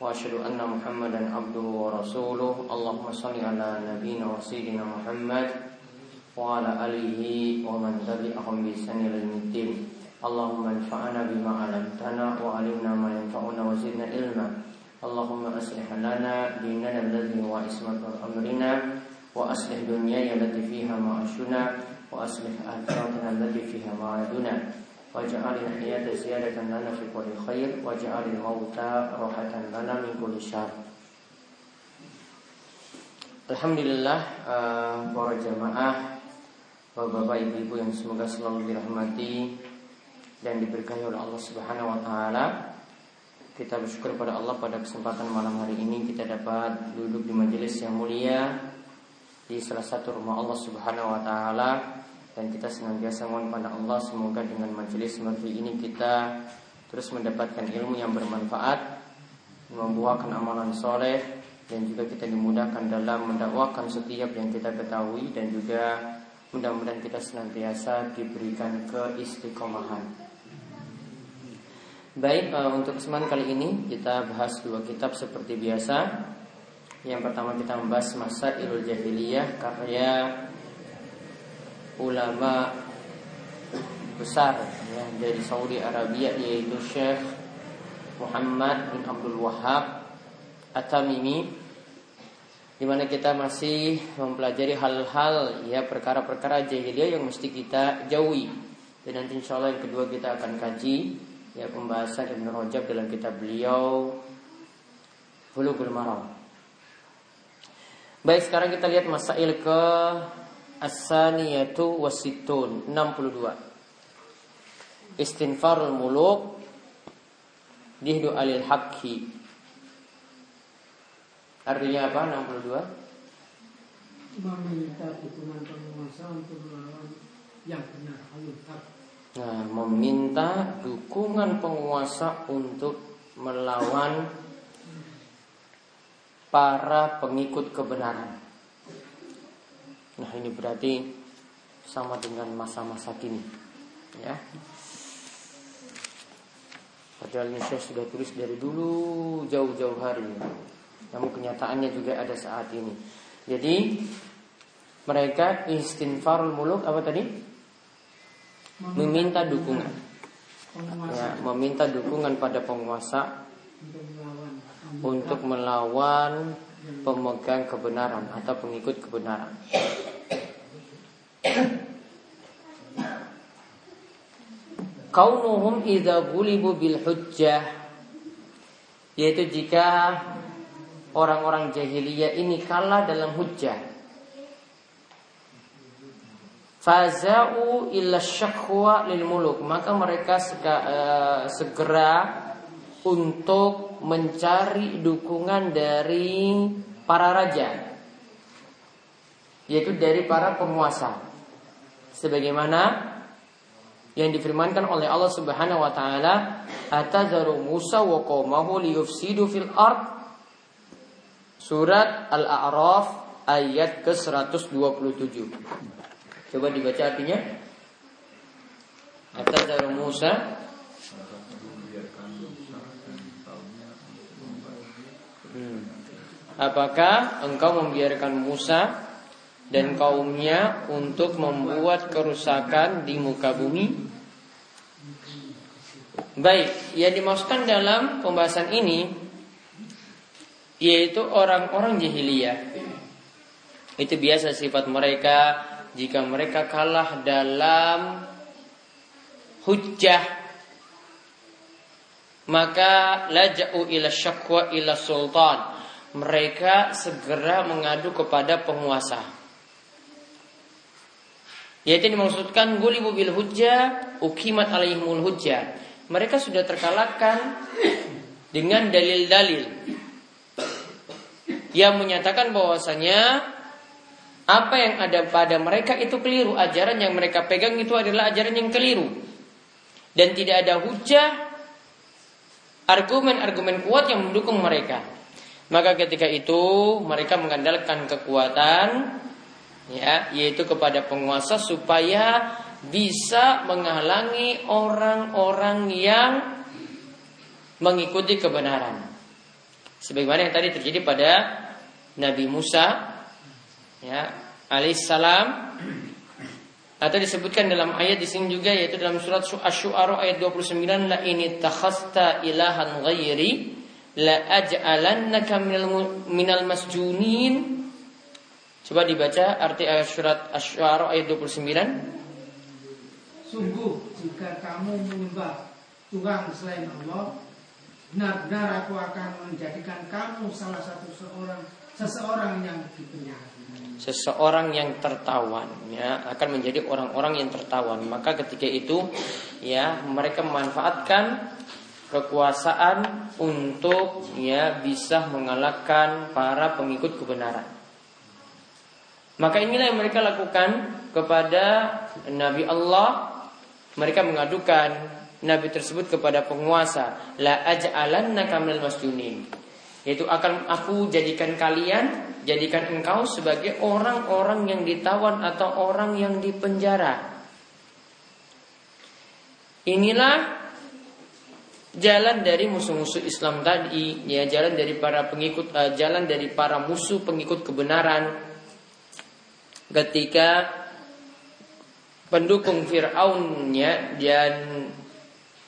وأشهد أن محمدا عبده ورسوله. اللهم صل على نبينا وسيدنا محمد وعلى آله ومن تبعهم بإحسان إلى الدين. اللهم انفعنا بما علمتنا وعلمنا ما ينفعنا وزدنا علما. اللهم أصلح لنا ديننا الذي هو عصمة أمرنا وأصلح دنيانا التي فيها معاشنا وأصلح آخرتنا التي فيها معادنا. واجعل الحياة زيادة لنا في كل خير واجعل الموت راحة لنا من كل شر Alhamdulillah uh, para jamaah Bapak-bapak ibu-ibu yang semoga selalu dirahmati Dan diberkahi oleh Allah subhanahu wa ta'ala Kita bersyukur pada Allah pada kesempatan malam hari ini Kita dapat duduk di majelis yang mulia Di salah satu rumah Allah subhanahu wa ta'ala dan kita senantiasa mohon pada Allah semoga dengan majelis seperti ini kita terus mendapatkan ilmu yang bermanfaat, membuahkan amalan soleh dan juga kita dimudahkan dalam mendakwakan setiap yang kita ketahui dan juga mudah-mudahan kita senantiasa diberikan keistiqomahan. Baik, uh, untuk kesempatan kali ini kita bahas dua kitab seperti biasa. Yang pertama kita membahas masa ilul jahiliyah karya ulama besar ya, dari Saudi Arabia yaitu Syekh Muhammad bin Abdul Wahab At-Tamimi di mana kita masih mempelajari hal-hal ya perkara-perkara jahiliyah yang mesti kita jauhi dan nanti insya Allah yang kedua kita akan kaji ya pembahasan Ibn Rajab dalam kitab beliau Bulughul Maram. Baik sekarang kita lihat masail ke As-saniyatu wasitun 62 Istinfarul muluk Dihdu alil haqqi Artinya apa 62? Meminta dukungan penguasa untuk melawan yang benar alil Nah, meminta dukungan penguasa untuk melawan para pengikut kebenaran. Nah ini berarti sama dengan masa-masa kini ya. Padahal ini saya sudah tulis dari dulu jauh-jauh hari Namun kenyataannya juga ada saat ini Jadi mereka istinfarul muluk apa tadi? Meminta dukungan ya, Meminta dukungan pada penguasa Untuk melawan pemegang kebenaran atau pengikut kebenaran. Kaunuhum idza gulibu bil hujjah yaitu jika orang-orang jahiliyah ini kalah dalam hujjah. Fazau illa syakwa lil muluk. Maka mereka eh, segera untuk mencari dukungan dari para raja yaitu dari para penguasa sebagaimana yang difirmankan oleh Allah Subhanahu wa taala atazaru Musa wa qaumahu liyufsidu fil ard? Surat Al-A'raf ayat ke-127 coba dibaca artinya. Atazaru Musa. Apakah engkau membiarkan Musa dan kaumnya untuk membuat kerusakan di muka bumi? Baik, yang dimaksudkan dalam pembahasan ini yaitu orang-orang jahiliyah. Itu biasa sifat mereka jika mereka kalah dalam hujjah maka laja'u ila syakwa ila sultan mereka segera mengadu kepada penguasa. Yaitu dimaksudkan gulibu bil hujjah, ukimat alaihimul hujjah. Mereka sudah terkalahkan dengan dalil-dalil. yang menyatakan bahwasanya apa yang ada pada mereka itu keliru, ajaran yang mereka pegang itu adalah ajaran yang keliru. Dan tidak ada hujah argumen-argumen kuat yang mendukung mereka. Maka ketika itu mereka mengandalkan kekuatan ya yaitu kepada penguasa supaya bisa menghalangi orang-orang yang mengikuti kebenaran. Sebagaimana yang tadi terjadi pada Nabi Musa ya alaihissalam atau disebutkan dalam ayat di sini juga yaitu dalam surat Asy-Syu'ara ayat 29 la ini takhasta ilahan ghairi la aj'alannaka minal, minal masjunin Coba dibaca arti ayat surat Asy-Syu'ara ayat 29 Sungguh jika kamu menyembah Tuhan selain Allah benar-benar aku akan menjadikan kamu salah satu seorang seseorang yang dipenjara. Seseorang yang tertawan ya akan menjadi orang-orang yang tertawan. Maka ketika itu ya mereka memanfaatkan kekuasaan untuk ya bisa mengalahkan para pengikut kebenaran. Maka inilah yang mereka lakukan kepada Nabi Allah. Mereka mengadukan Nabi tersebut kepada penguasa, la aj'alannaka minal masjunin. Yaitu akan aku jadikan kalian, jadikan engkau sebagai orang-orang yang ditawan atau orang yang dipenjara. Inilah jalan dari musuh-musuh Islam tadi, ya jalan dari para pengikut, uh, jalan dari para musuh pengikut kebenaran. Ketika pendukung Fir'aun ya dan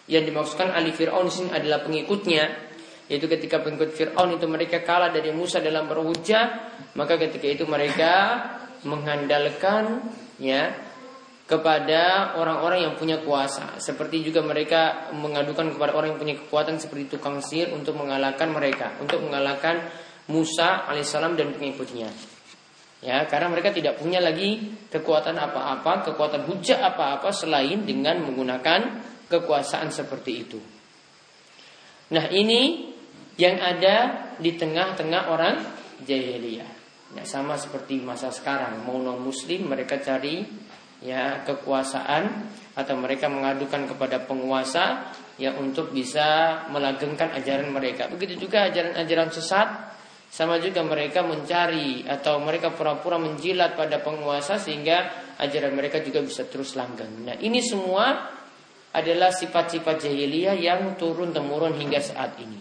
yang dimaksudkan Ali Fir'aun sini adalah pengikutnya yaitu ketika pengikut Fir'aun itu mereka kalah dari Musa dalam berhujah maka ketika itu mereka mengandalkan ya kepada orang-orang yang punya kuasa. Seperti juga mereka mengadukan kepada orang yang punya kekuatan seperti tukang sihir untuk mengalahkan mereka untuk mengalahkan Musa alaihissalam dan pengikutnya ya karena mereka tidak punya lagi kekuatan apa-apa kekuatan hujah apa-apa selain dengan menggunakan kekuasaan seperti itu. Nah ini yang ada di tengah-tengah orang jahiliyah. Nah, sama seperti masa sekarang, mau non muslim mereka cari ya kekuasaan atau mereka mengadukan kepada penguasa ya untuk bisa melanggengkan ajaran mereka. Begitu juga ajaran-ajaran sesat sama juga mereka mencari atau mereka pura-pura menjilat pada penguasa sehingga ajaran mereka juga bisa terus langgeng. Nah, ini semua adalah sifat-sifat jahiliyah yang turun temurun hingga saat ini.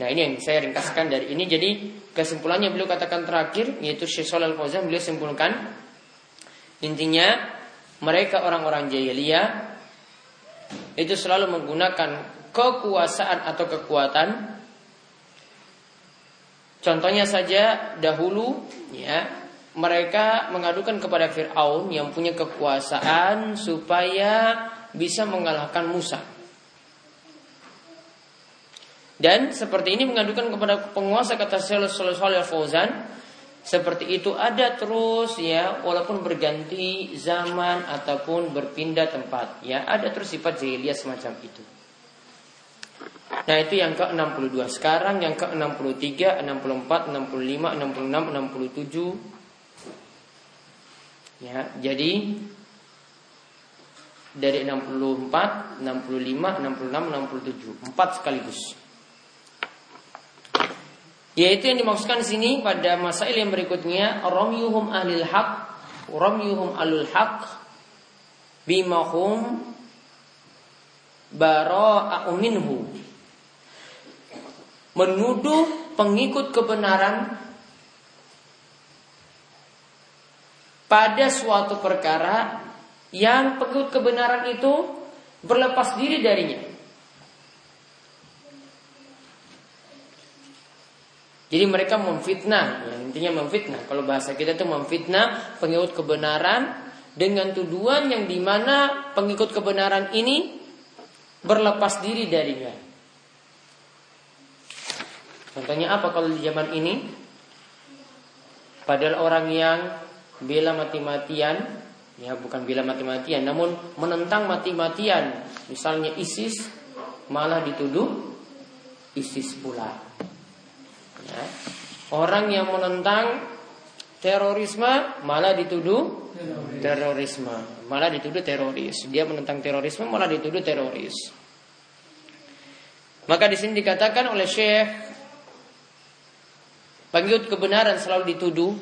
Nah ini yang saya ringkaskan dari ini. Jadi kesimpulannya beliau katakan terakhir yaitu Syekh Shalal Fauzan beliau simpulkan intinya mereka orang-orang jahiliyah itu selalu menggunakan kekuasaan atau kekuatan. Contohnya saja dahulu ya mereka mengadukan kepada Firaun yang punya kekuasaan supaya bisa mengalahkan Musa. Dan seperti ini mengadukan kepada penguasa kata Salih Fauzan seperti itu ada terus ya walaupun berganti zaman ataupun berpindah tempat ya ada terus sifat jahiliyah semacam itu. Nah itu yang ke-62 Sekarang yang ke-63, 64, 65, 66, 67 Ya, jadi dari 64, 65, 66, 67. Empat sekaligus. Yaitu yang dimaksudkan di sini pada masail yang berikutnya Romyuhum ahlil haq Romyuhum alul haq Bimahum Bara'u minhu Menuduh pengikut kebenaran Pada suatu perkara yang pengikut kebenaran itu berlepas diri darinya. Jadi mereka memfitnah, ya, intinya memfitnah. Kalau bahasa kita itu memfitnah pengikut kebenaran dengan tuduhan yang di mana pengikut kebenaran ini berlepas diri darinya. Contohnya apa kalau di zaman ini? Padahal orang yang bela mati-matian ya bukan bila mati-matian namun menentang mati-matian misalnya ISIS malah dituduh ISIS pula ya. Orang yang menentang terorisme malah dituduh terorisme, malah dituduh teroris. Dia menentang terorisme malah dituduh teroris. Maka di sini dikatakan oleh Syekh pengikut kebenaran selalu dituduh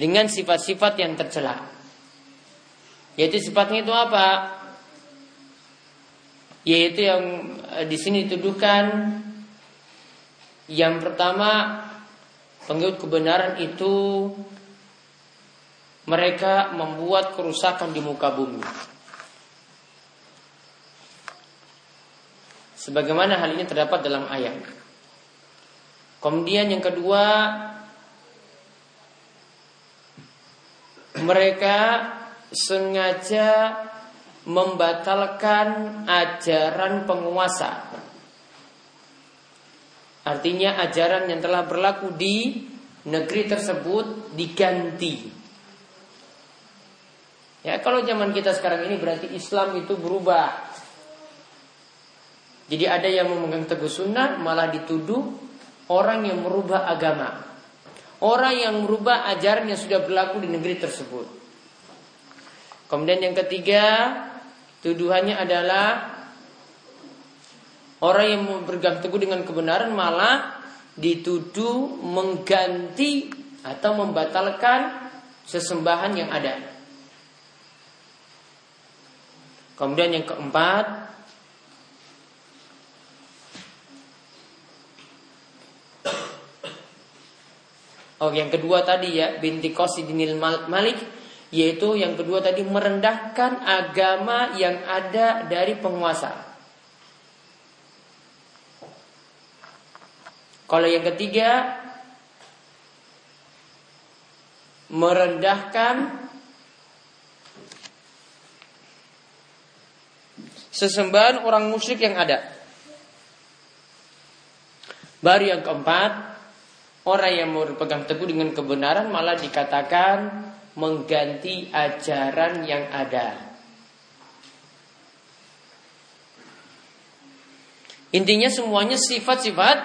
dengan sifat-sifat yang tercela. Yaitu sifatnya itu apa? Yaitu yang eh, di sini dituduhkan yang pertama pengikut kebenaran itu mereka membuat kerusakan di muka bumi. Sebagaimana hal ini terdapat dalam ayat. Kemudian yang kedua, mereka sengaja membatalkan ajaran penguasa. Artinya ajaran yang telah berlaku di negeri tersebut diganti. Ya, kalau zaman kita sekarang ini berarti Islam itu berubah. Jadi ada yang memegang teguh sunnah malah dituduh orang yang merubah agama. Orang yang merubah ajaran yang sudah berlaku di negeri tersebut. Kemudian yang ketiga, tuduhannya adalah orang yang berpegang teguh dengan kebenaran malah dituduh mengganti atau membatalkan sesembahan yang ada. Kemudian yang keempat Oh yang kedua tadi ya binti Qasidinil Malik yaitu yang kedua tadi merendahkan agama yang ada dari penguasa. Kalau yang ketiga merendahkan sesembahan orang musyrik yang ada. Baru yang keempat, orang yang berpegang teguh dengan kebenaran malah dikatakan mengganti ajaran yang ada. Intinya semuanya sifat-sifat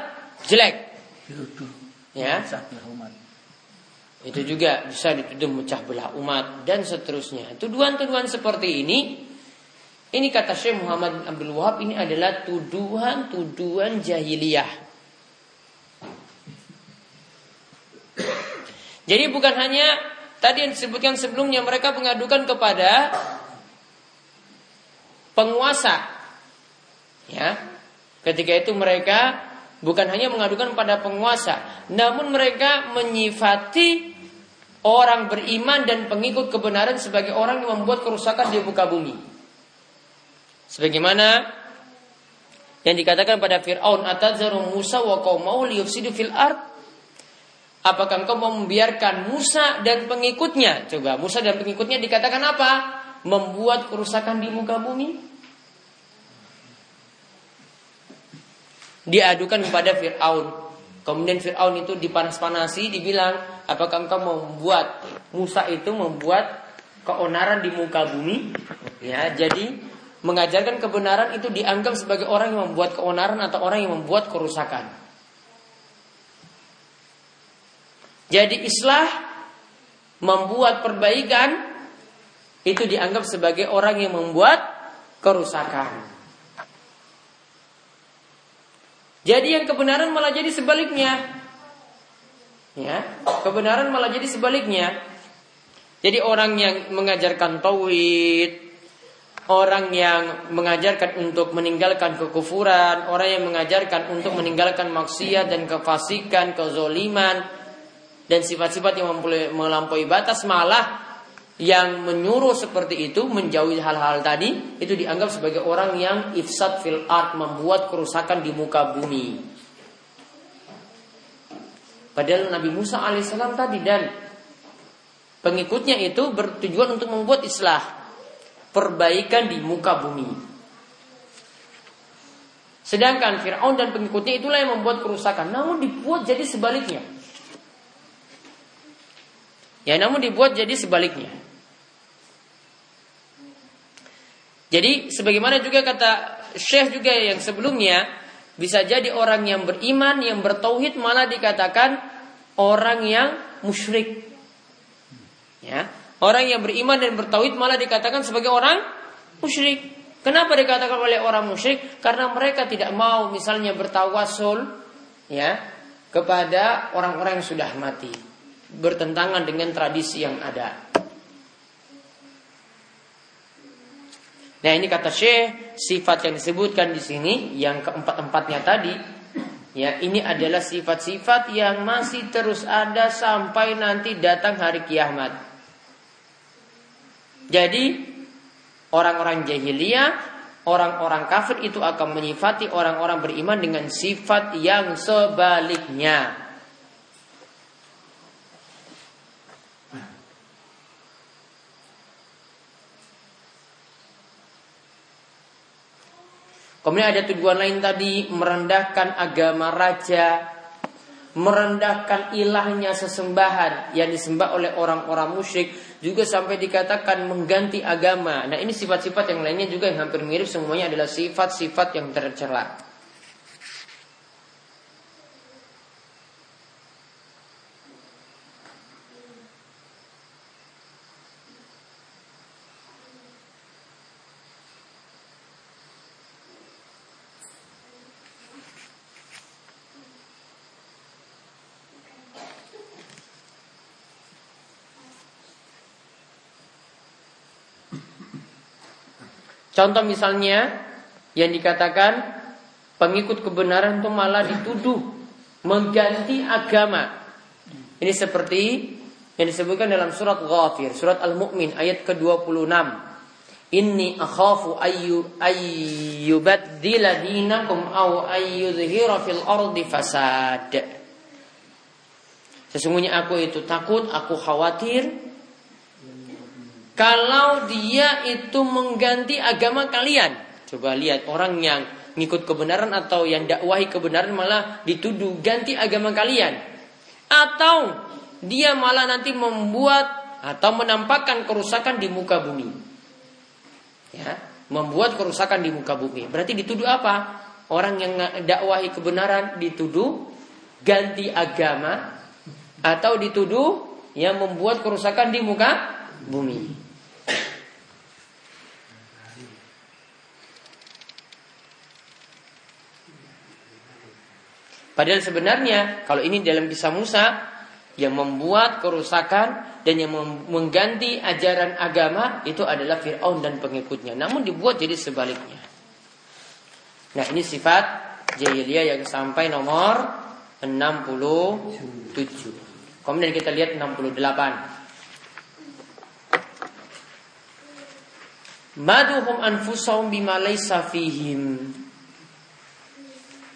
jelek. Ya. Itu juga bisa dituduh mecah belah umat dan seterusnya. Tuduhan-tuduhan seperti ini ini kata Syekh Muhammad Abdul Wahab ini adalah tuduhan-tuduhan jahiliyah. Jadi bukan hanya tadi yang disebutkan sebelumnya mereka mengadukan kepada penguasa. Ya. Ketika itu mereka bukan hanya mengadukan pada penguasa, namun mereka menyifati orang beriman dan pengikut kebenaran sebagai orang yang membuat kerusakan di muka bumi. Sebagaimana yang dikatakan pada Fir'aun Atadzaru Musa wa qaumahu liyufsidu fil ard Apakah engkau mau membiarkan Musa dan pengikutnya? Coba Musa dan pengikutnya dikatakan apa? Membuat kerusakan di muka bumi. Diadukan kepada Fir'aun. Kemudian Fir'aun itu dipanas-panasi, dibilang, apakah engkau mau membuat Musa itu membuat keonaran di muka bumi? Ya, jadi mengajarkan kebenaran itu dianggap sebagai orang yang membuat keonaran atau orang yang membuat kerusakan. Jadi islah membuat perbaikan itu dianggap sebagai orang yang membuat kerusakan. Jadi yang kebenaran malah jadi sebaliknya. Ya, kebenaran malah jadi sebaliknya. Jadi orang yang mengajarkan tauhid, orang yang mengajarkan untuk meninggalkan kekufuran, orang yang mengajarkan untuk meninggalkan maksiat dan kefasikan, kezoliman, dan sifat-sifat yang melampaui batas malah yang menyuruh seperti itu menjauhi hal-hal tadi itu dianggap sebagai orang yang ifsad fil art membuat kerusakan di muka bumi. Padahal Nabi Musa alaihissalam tadi dan pengikutnya itu bertujuan untuk membuat islah perbaikan di muka bumi. Sedangkan Fir'aun dan pengikutnya itulah yang membuat kerusakan. Namun dibuat jadi sebaliknya. Ya namun dibuat jadi sebaliknya. Jadi sebagaimana juga kata Syekh juga yang sebelumnya Bisa jadi orang yang beriman, yang bertauhid malah dikatakan orang yang musyrik. Ya, orang yang beriman dan bertauhid malah dikatakan sebagai orang musyrik. Kenapa dikatakan oleh orang musyrik? Karena mereka tidak mau misalnya bertawasul ya kepada orang-orang yang sudah mati. Bertentangan dengan tradisi yang ada. Nah ini kata Syekh sifat yang disebutkan di sini yang keempat-empatnya tadi ya ini adalah sifat-sifat yang masih terus ada sampai nanti datang hari kiamat. Jadi orang-orang jahiliyah, orang-orang kafir itu akan menyifati orang-orang beriman dengan sifat yang sebaliknya. Kemudian ada tujuan lain tadi merendahkan agama raja, merendahkan ilahnya sesembahan yang disembah oleh orang-orang musyrik juga sampai dikatakan mengganti agama. Nah, ini sifat-sifat yang lainnya juga yang hampir mirip semuanya adalah sifat-sifat yang tercela. Contoh misalnya yang dikatakan pengikut kebenaran itu malah dituduh mengganti agama. Ini seperti yang disebutkan dalam surat Ghafir, surat Al-Mu'min ayat ke-26. Inni akhafu ayyu ayyubaddila dinakum aw ayyudhira fil ardi fasad. Sesungguhnya aku itu takut, aku khawatir kalau dia itu mengganti agama kalian. Coba lihat orang yang ngikut kebenaran atau yang dakwahi kebenaran malah dituduh ganti agama kalian. Atau dia malah nanti membuat atau menampakkan kerusakan di muka bumi. Ya, membuat kerusakan di muka bumi. Berarti dituduh apa? Orang yang dakwahi kebenaran dituduh ganti agama atau dituduh yang membuat kerusakan di muka bumi. Padahal sebenarnya kalau ini dalam kisah Musa yang membuat kerusakan dan yang mengganti ajaran agama itu adalah Fir'aun dan pengikutnya. Namun dibuat jadi sebaliknya. Nah ini sifat jahiliyah yang sampai nomor 67. Kemudian kita lihat 68. Maduhum anfusahum bima laysa fihim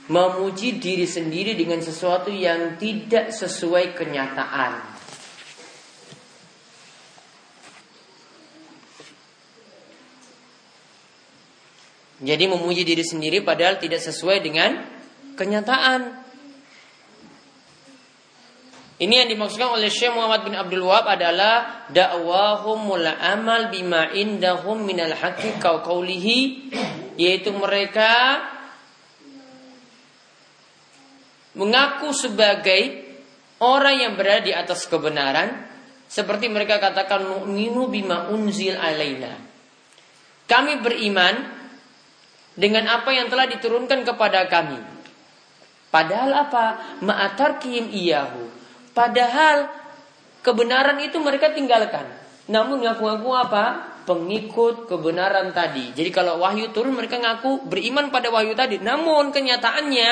memuji diri sendiri dengan sesuatu yang tidak sesuai kenyataan. Jadi memuji diri sendiri padahal tidak sesuai dengan kenyataan. Ini yang dimaksudkan oleh Syekh Muhammad bin Abdul Wahab adalah dakwahum amal bima indahum minal haqqi qaulihi yaitu mereka mengaku sebagai orang yang berada di atas kebenaran seperti mereka katakan nu'minu bima unzil alaina. Kami beriman dengan apa yang telah diturunkan kepada kami. Padahal apa? Ma'atarkim iyahu. Padahal kebenaran itu mereka tinggalkan. Namun ngaku-ngaku apa? Pengikut kebenaran tadi. Jadi kalau wahyu turun mereka ngaku beriman pada wahyu tadi. Namun kenyataannya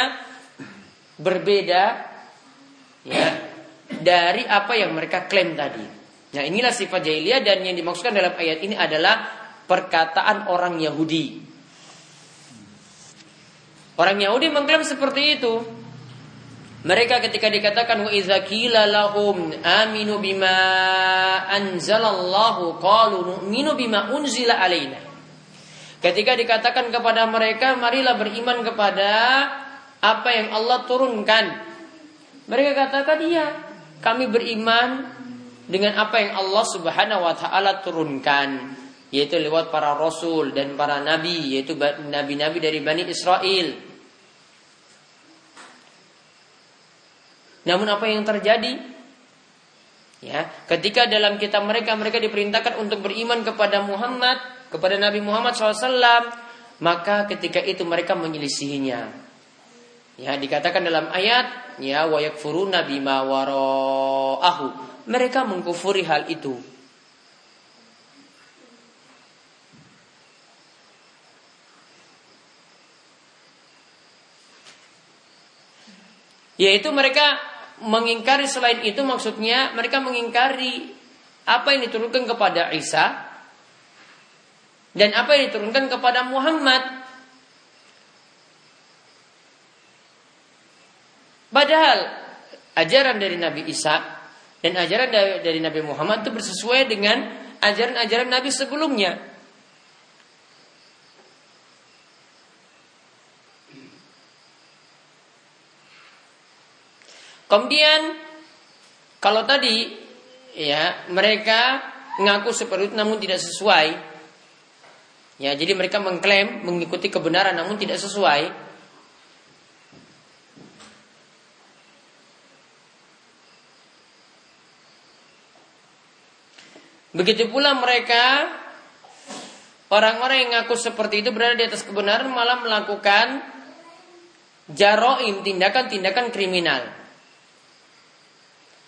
berbeda ya dari apa yang mereka klaim tadi. Nah inilah sifat jahiliyah dan yang dimaksudkan dalam ayat ini adalah perkataan orang Yahudi. Orang Yahudi mengklaim seperti itu. Mereka ketika dikatakan wa idza qila lahum aminu bima anzalallahu qalu nu'minu bima unzila alaina. Ketika dikatakan kepada mereka marilah beriman kepada apa yang Allah turunkan. Mereka katakan iya, kami beriman dengan apa yang Allah Subhanahu wa taala turunkan, yaitu lewat para rasul dan para nabi, yaitu nabi-nabi dari Bani Israel. Namun apa yang terjadi? Ya, ketika dalam kitab mereka mereka diperintahkan untuk beriman kepada Muhammad, kepada Nabi Muhammad SAW, maka ketika itu mereka menyelisihinya. Ya, dikatakan dalam ayat, ya wa yakfuruna bima wara'ahu. Mereka mengkufuri hal itu. Yaitu mereka mengingkari selain itu maksudnya mereka mengingkari apa yang diturunkan kepada Isa dan apa yang diturunkan kepada Muhammad. Padahal ajaran dari Nabi Isa dan ajaran dari Nabi Muhammad itu bersesuai dengan ajaran-ajaran Nabi sebelumnya. Kemudian kalau tadi ya mereka mengaku seperti itu namun tidak sesuai. Ya, jadi mereka mengklaim mengikuti kebenaran namun tidak sesuai. Begitu pula mereka orang-orang yang ngaku seperti itu berada di atas kebenaran malah melakukan jaroim tindakan-tindakan kriminal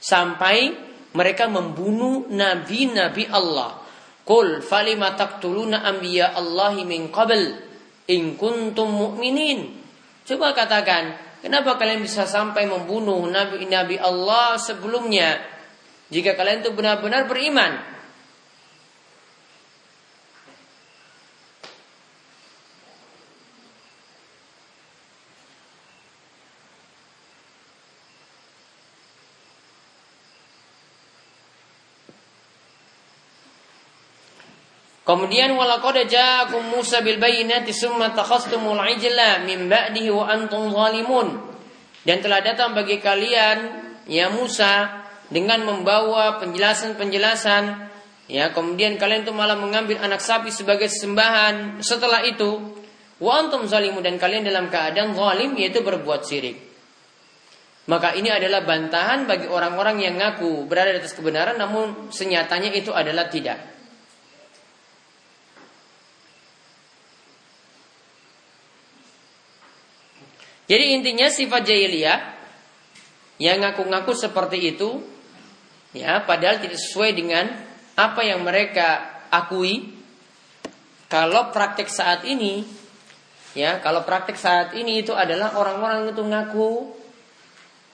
sampai mereka membunuh nabi-nabi Allah. Qul falima taqtuluna anbiya Allahi min qabl in kuntum mu'minin. Coba katakan, kenapa kalian bisa sampai membunuh nabi-nabi Allah sebelumnya jika kalian itu benar-benar beriman? Kemudian walaqad ja'akum Musa bil bayyinati summa takhastumul ijla min ba'dihi wa antum zalimun. Dan telah datang bagi kalian ya Musa dengan membawa penjelasan-penjelasan ya kemudian kalian itu malah mengambil anak sapi sebagai sembahan setelah itu wa antum zalimun dan kalian dalam keadaan zalim yaitu berbuat syirik. Maka ini adalah bantahan bagi orang-orang yang ngaku berada di atas kebenaran namun senyatanya itu adalah tidak. Jadi intinya sifat jahiliyah yang ngaku-ngaku seperti itu ya padahal tidak sesuai dengan apa yang mereka akui. Kalau praktek saat ini ya kalau praktek saat ini itu adalah orang-orang itu ngaku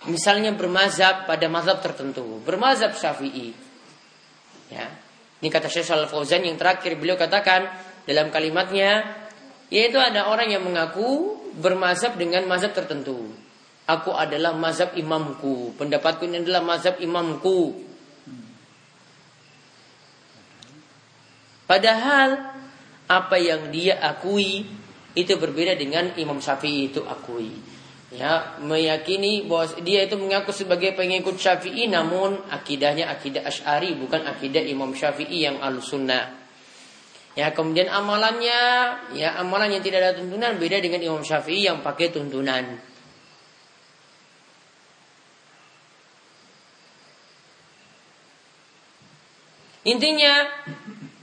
misalnya bermazhab pada mazhab tertentu bermazhab syafi'i. Ya ini kata Syekh Al Fauzan yang terakhir beliau katakan dalam kalimatnya yaitu ada orang yang mengaku bermazhab dengan mazhab tertentu. Aku adalah mazhab imamku. Pendapatku ini adalah mazhab imamku. Padahal apa yang dia akui itu berbeda dengan Imam Syafi'i itu akui. Ya, meyakini bahwa dia itu mengaku sebagai pengikut Syafi'i namun akidahnya akidah Asy'ari bukan akidah Imam Syafi'i yang al-sunnah. Ya kemudian amalannya ya amalan yang tidak ada tuntunan beda dengan Imam Syafi'i yang pakai tuntunan. Intinya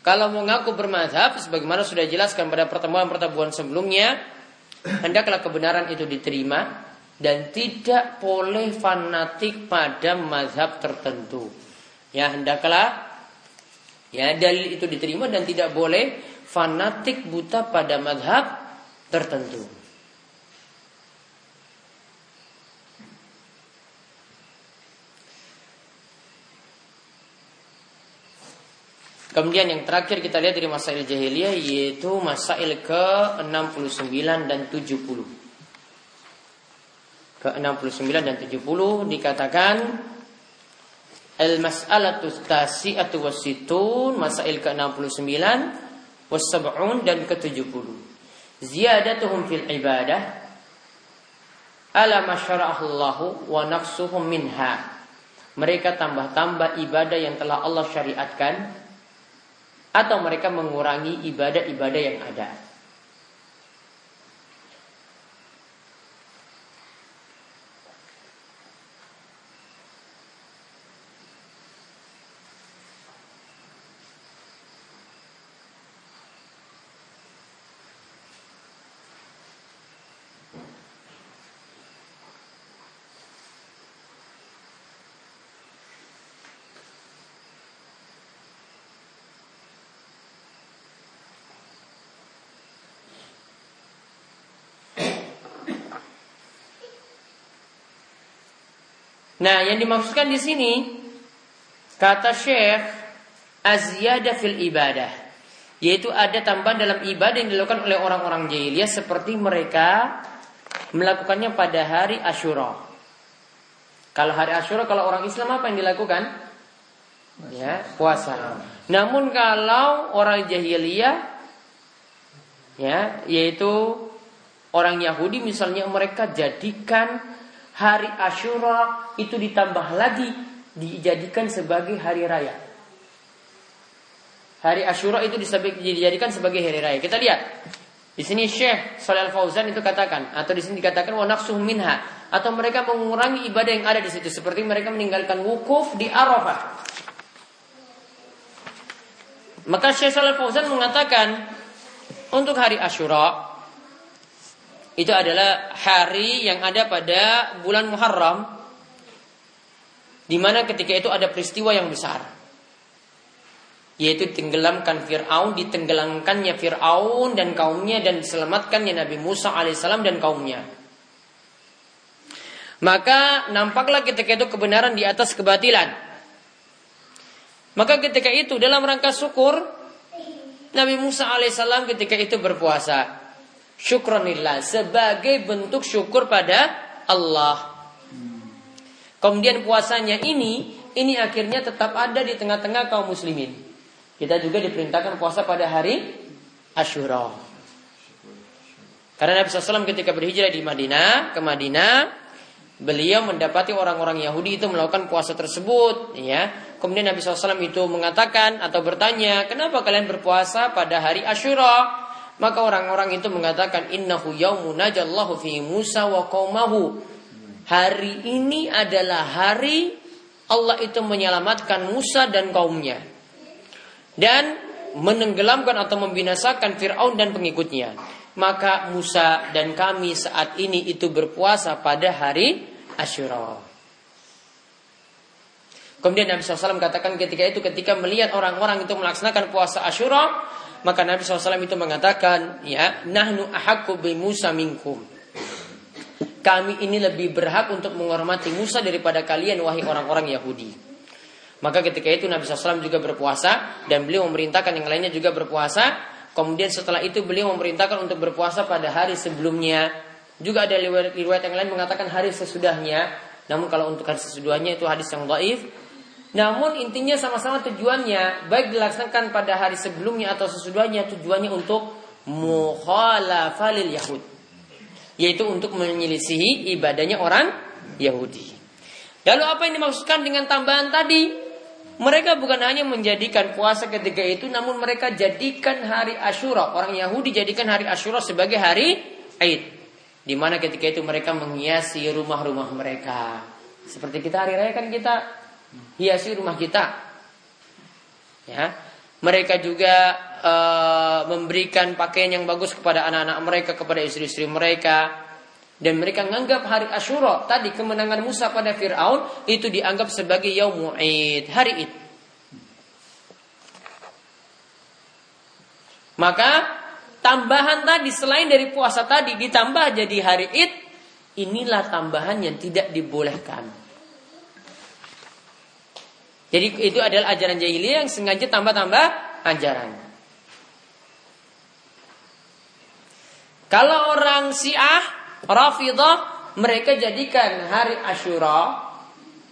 kalau mengaku bermazhab sebagaimana sudah jelaskan pada pertemuan-pertemuan sebelumnya hendaklah kebenaran itu diterima dan tidak boleh fanatik pada mazhab tertentu. Ya hendaklah Ya, dalil itu diterima dan tidak boleh fanatik buta pada madhab tertentu. Kemudian yang terakhir kita lihat dari masail jahiliyah yaitu masail ke-69 dan 70. Ke-69 dan 70 dikatakan Al-mas'alatu tasi'atu wasitun Masail ke-69 Wasab'un dan ke-70 Ziyadatuhum fil ibadah. Ala masyara'ahullahu Wa naqsuhum minha. Mereka tambah-tambah ibadah yang telah Allah syariatkan Atau mereka mengurangi ibadah-ibadah yang ada Nah, yang dimaksudkan di sini kata Syekh aziyada fil ibadah yaitu ada tambahan dalam ibadah yang dilakukan oleh orang-orang jahiliyah seperti mereka melakukannya pada hari Asyura. Kalau hari Asyura kalau orang Islam apa yang dilakukan? Ya, puasa. Namun kalau orang jahiliyah ya, yaitu orang Yahudi misalnya mereka jadikan hari Ashura itu ditambah lagi dijadikan sebagai hari raya. Hari Ashura itu dijadikan sebagai hari raya. Kita lihat di sini Syekh Shalal Fauzan itu katakan atau di sini dikatakan wa minha atau mereka mengurangi ibadah yang ada di situ seperti mereka meninggalkan wukuf di Arafah. Maka Syekh Shalal Fauzan mengatakan untuk hari Ashura itu adalah hari yang ada pada bulan Muharram di mana ketika itu ada peristiwa yang besar yaitu tenggelamkan Fir'aun ditenggelamkannya Fir'aun dan kaumnya dan diselamatkannya Nabi Musa alaihissalam dan kaumnya. Maka nampaklah ketika itu kebenaran di atas kebatilan. Maka ketika itu dalam rangka syukur Nabi Musa alaihissalam ketika itu berpuasa syukronillah sebagai bentuk syukur pada Allah. Kemudian puasanya ini ini akhirnya tetap ada di tengah-tengah kaum muslimin. Kita juga diperintahkan puasa pada hari Ashura. Karena Nabi SAW ketika berhijrah di Madinah ke Madinah, beliau mendapati orang-orang Yahudi itu melakukan puasa tersebut, ya. Kemudian Nabi SAW itu mengatakan atau bertanya, kenapa kalian berpuasa pada hari Ashura? Maka orang-orang itu mengatakan innahu yaumun najallahu fi Musa wa qaumahu. Hari ini adalah hari Allah itu menyelamatkan Musa dan kaumnya. Dan menenggelamkan atau membinasakan Fir'aun dan pengikutnya. Maka Musa dan kami saat ini itu berpuasa pada hari Asyura. Kemudian Nabi SAW katakan ketika itu ketika melihat orang-orang itu melaksanakan puasa Asyura, maka Nabi SAW itu mengatakan, ya, nahnu ahakku bi Musa minkum. Kami ini lebih berhak untuk menghormati Musa daripada kalian wahai orang-orang Yahudi. Maka ketika itu Nabi SAW juga berpuasa dan beliau memerintahkan yang lainnya juga berpuasa. Kemudian setelah itu beliau memerintahkan untuk berpuasa pada hari sebelumnya. Juga ada riwayat yang lain mengatakan hari sesudahnya. Namun kalau untuk hari sesudahnya itu hadis yang dhaif namun intinya sama-sama tujuannya baik dilaksanakan pada hari sebelumnya atau sesudahnya tujuannya untuk mukhalafalil Yahud. Yaitu untuk menyelisihi ibadahnya orang Yahudi. Lalu apa yang dimaksudkan dengan tambahan tadi? Mereka bukan hanya menjadikan puasa ketika itu namun mereka jadikan hari Asyura. Orang Yahudi jadikan hari Asyura sebagai hari Aid. Di mana ketika itu mereka menghiasi rumah-rumah mereka. Seperti kita hari raya kan kita hiasi rumah kita. Ya, mereka juga e, memberikan pakaian yang bagus kepada anak-anak mereka, kepada istri-istri mereka. Dan mereka menganggap hari Ashura tadi kemenangan Musa pada Fir'aun itu dianggap sebagai Yaumul Id, hari Id. Maka tambahan tadi selain dari puasa tadi ditambah jadi hari Id, inilah tambahan yang tidak dibolehkan. Jadi itu adalah ajaran jahiliyah yang sengaja tambah-tambah ajaran. Kalau orang Syiah, Rafidah, mereka jadikan hari Ashura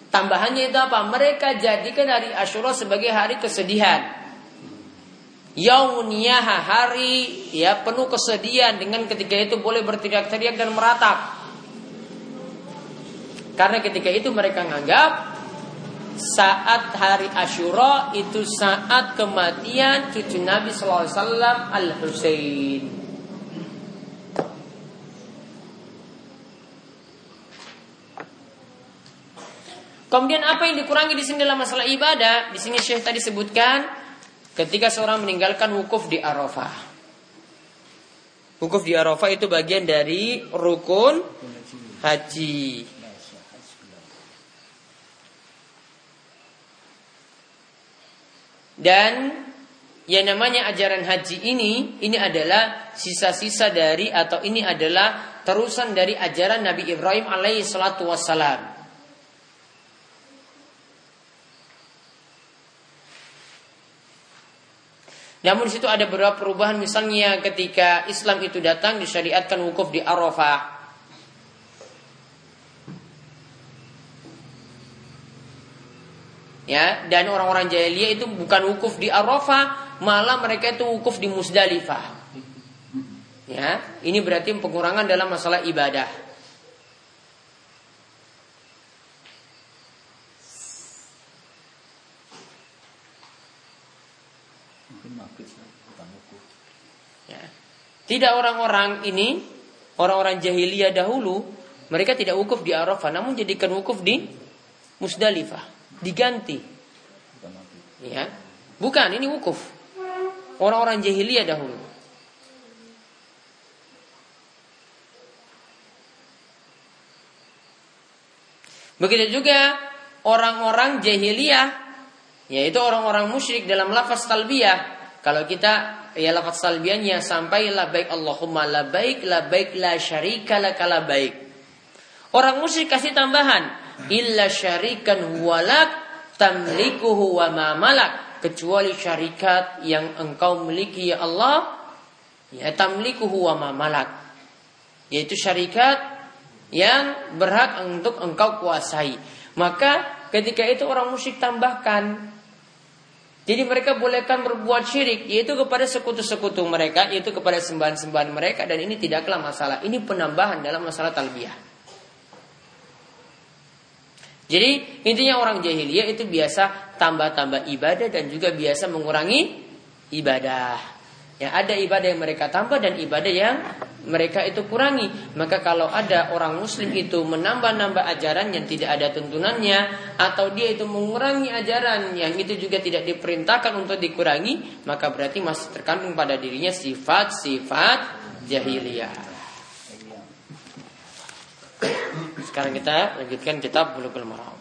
tambahannya itu apa? Mereka jadikan hari Ashura sebagai hari kesedihan. Yauniyaha hari ya penuh kesedihan dengan ketika itu boleh berteriak-teriak dan meratap. Karena ketika itu mereka menganggap saat hari Ashura itu saat kematian cucu Nabi Wasallam Al Husain. Kemudian apa yang dikurangi di sini dalam masalah ibadah? Di sini Syekh tadi sebutkan ketika seorang meninggalkan wukuf di Arafah. Wukuf di Arafah itu bagian dari rukun haji. Dan yang namanya ajaran haji ini, ini adalah sisa-sisa dari atau ini adalah terusan dari ajaran Nabi Ibrahim alaihi salatu wassalam. Namun situ ada beberapa perubahan misalnya ketika Islam itu datang disyariatkan wukuf di Arafah. Ya, dan orang-orang jahiliyah itu bukan wukuf di Arafah, malah mereka itu wukuf di Musdalifah. Ya, ini berarti pengurangan dalam masalah ibadah. Ya. Tidak orang-orang ini, orang-orang jahiliyah dahulu, mereka tidak wukuf di Arafah, namun jadikan wukuf di Musdalifah, diganti. Ya, bukan ini wukuf. Orang-orang jahiliyah dahulu. Begitu juga orang-orang jahiliyah, yaitu orang-orang musyrik dalam lafaz talbiyah. Kalau kita ya lafaz salbiannya sampai la baik Allahumma la baik la baik la syarika la baik. Orang musyrik kasih tambahan illa syarikan walak tamlikuhu wa ma malak kecuali syarikat yang engkau miliki ya Allah ya tamlikuhu wa ma malak yaitu syarikat yang berhak untuk engkau kuasai maka ketika itu orang musyrik tambahkan jadi mereka bolehkan berbuat syirik yaitu kepada sekutu-sekutu mereka, yaitu kepada sembahan-sembahan mereka dan ini tidaklah masalah. Ini penambahan dalam masalah talbiyah. Jadi intinya orang jahiliyah itu biasa tambah-tambah ibadah dan juga biasa mengurangi ibadah. Ya, ada ibadah yang mereka tambah dan ibadah yang mereka itu kurangi. Maka kalau ada orang muslim itu menambah-nambah ajaran yang tidak ada tuntunannya atau dia itu mengurangi ajaran yang itu juga tidak diperintahkan untuk dikurangi, maka berarti masih terkandung pada dirinya sifat-sifat jahiliyah. Sekarang kita lanjutkan kitab Bulughul Maram.